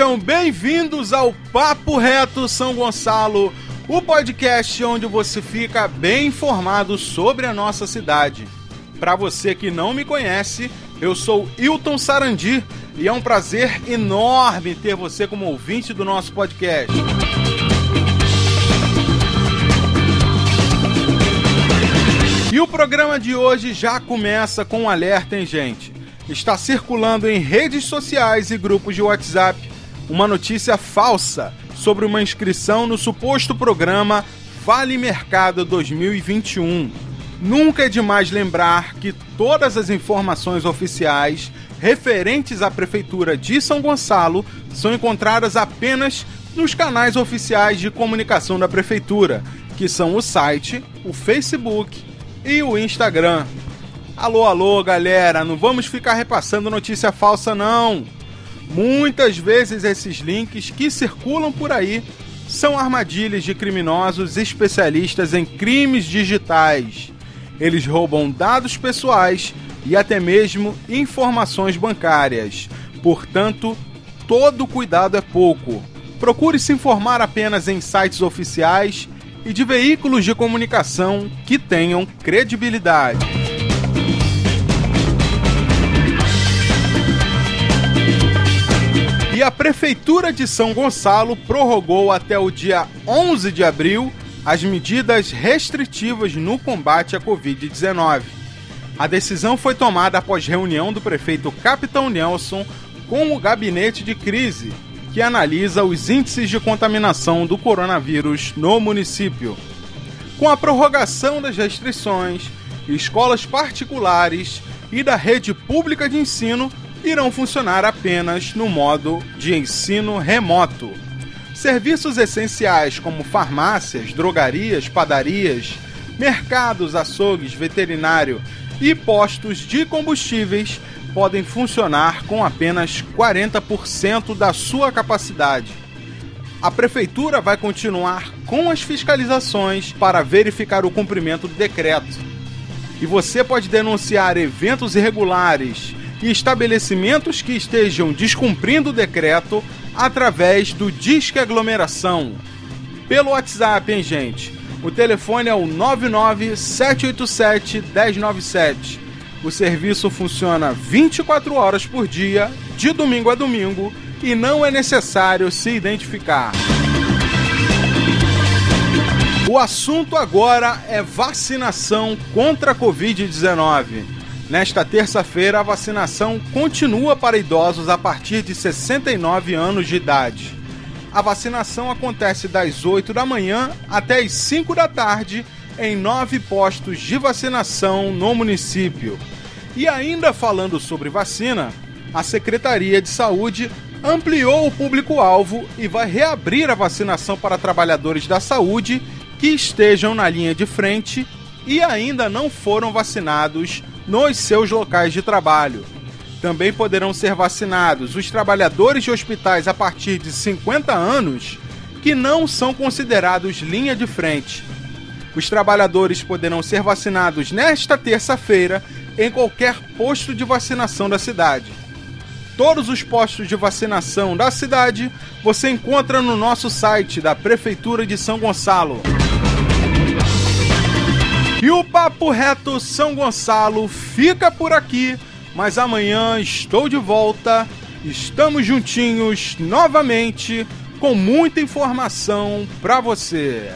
Sejam bem-vindos ao Papo Reto São Gonçalo, o podcast onde você fica bem informado sobre a nossa cidade. Para você que não me conhece, eu sou Hilton Sarandi e é um prazer enorme ter você como ouvinte do nosso podcast. E o programa de hoje já começa com um alerta, hein, gente? Está circulando em redes sociais e grupos de WhatsApp uma notícia falsa sobre uma inscrição no suposto programa Vale Mercado 2021. Nunca é demais lembrar que todas as informações oficiais referentes à Prefeitura de São Gonçalo são encontradas apenas nos canais oficiais de comunicação da Prefeitura, que são o site, o Facebook e o Instagram. Alô, alô, galera, não vamos ficar repassando notícia falsa, não. Muitas vezes esses links que circulam por aí são armadilhas de criminosos especialistas em crimes digitais. Eles roubam dados pessoais e até mesmo informações bancárias. Portanto, todo cuidado é pouco. Procure se informar apenas em sites oficiais e de veículos de comunicação que tenham credibilidade. E a Prefeitura de São Gonçalo prorrogou até o dia 11 de abril as medidas restritivas no combate à Covid-19. A decisão foi tomada após reunião do prefeito Capitão Nelson com o gabinete de crise, que analisa os índices de contaminação do coronavírus no município. Com a prorrogação das restrições, escolas particulares e da rede pública de ensino irão funcionar apenas no modo de ensino remoto. Serviços essenciais como farmácias, drogarias, padarias, mercados, açougues, veterinário e postos de combustíveis podem funcionar com apenas 40% da sua capacidade. A prefeitura vai continuar com as fiscalizações para verificar o cumprimento do decreto. E você pode denunciar eventos irregulares e estabelecimentos que estejam descumprindo o decreto através do Disque Aglomeração. Pelo WhatsApp, hein, gente? O telefone é o 99787 1097. O serviço funciona 24 horas por dia, de domingo a domingo, e não é necessário se identificar. O assunto agora é vacinação contra a Covid-19. Nesta terça-feira, a vacinação continua para idosos a partir de 69 anos de idade. A vacinação acontece das 8 da manhã até as 5 da tarde em nove postos de vacinação no município. E ainda falando sobre vacina, a Secretaria de Saúde ampliou o público-alvo e vai reabrir a vacinação para trabalhadores da saúde que estejam na linha de frente e ainda não foram vacinados nos seus locais de trabalho. Também poderão ser vacinados os trabalhadores de hospitais a partir de 50 anos que não são considerados linha de frente. Os trabalhadores poderão ser vacinados nesta terça-feira em qualquer posto de vacinação da cidade. Todos os postos de vacinação da cidade você encontra no nosso site da Prefeitura de São Gonçalo. Papo Reto São Gonçalo fica por aqui, mas amanhã estou de volta. Estamos juntinhos novamente com muita informação para você.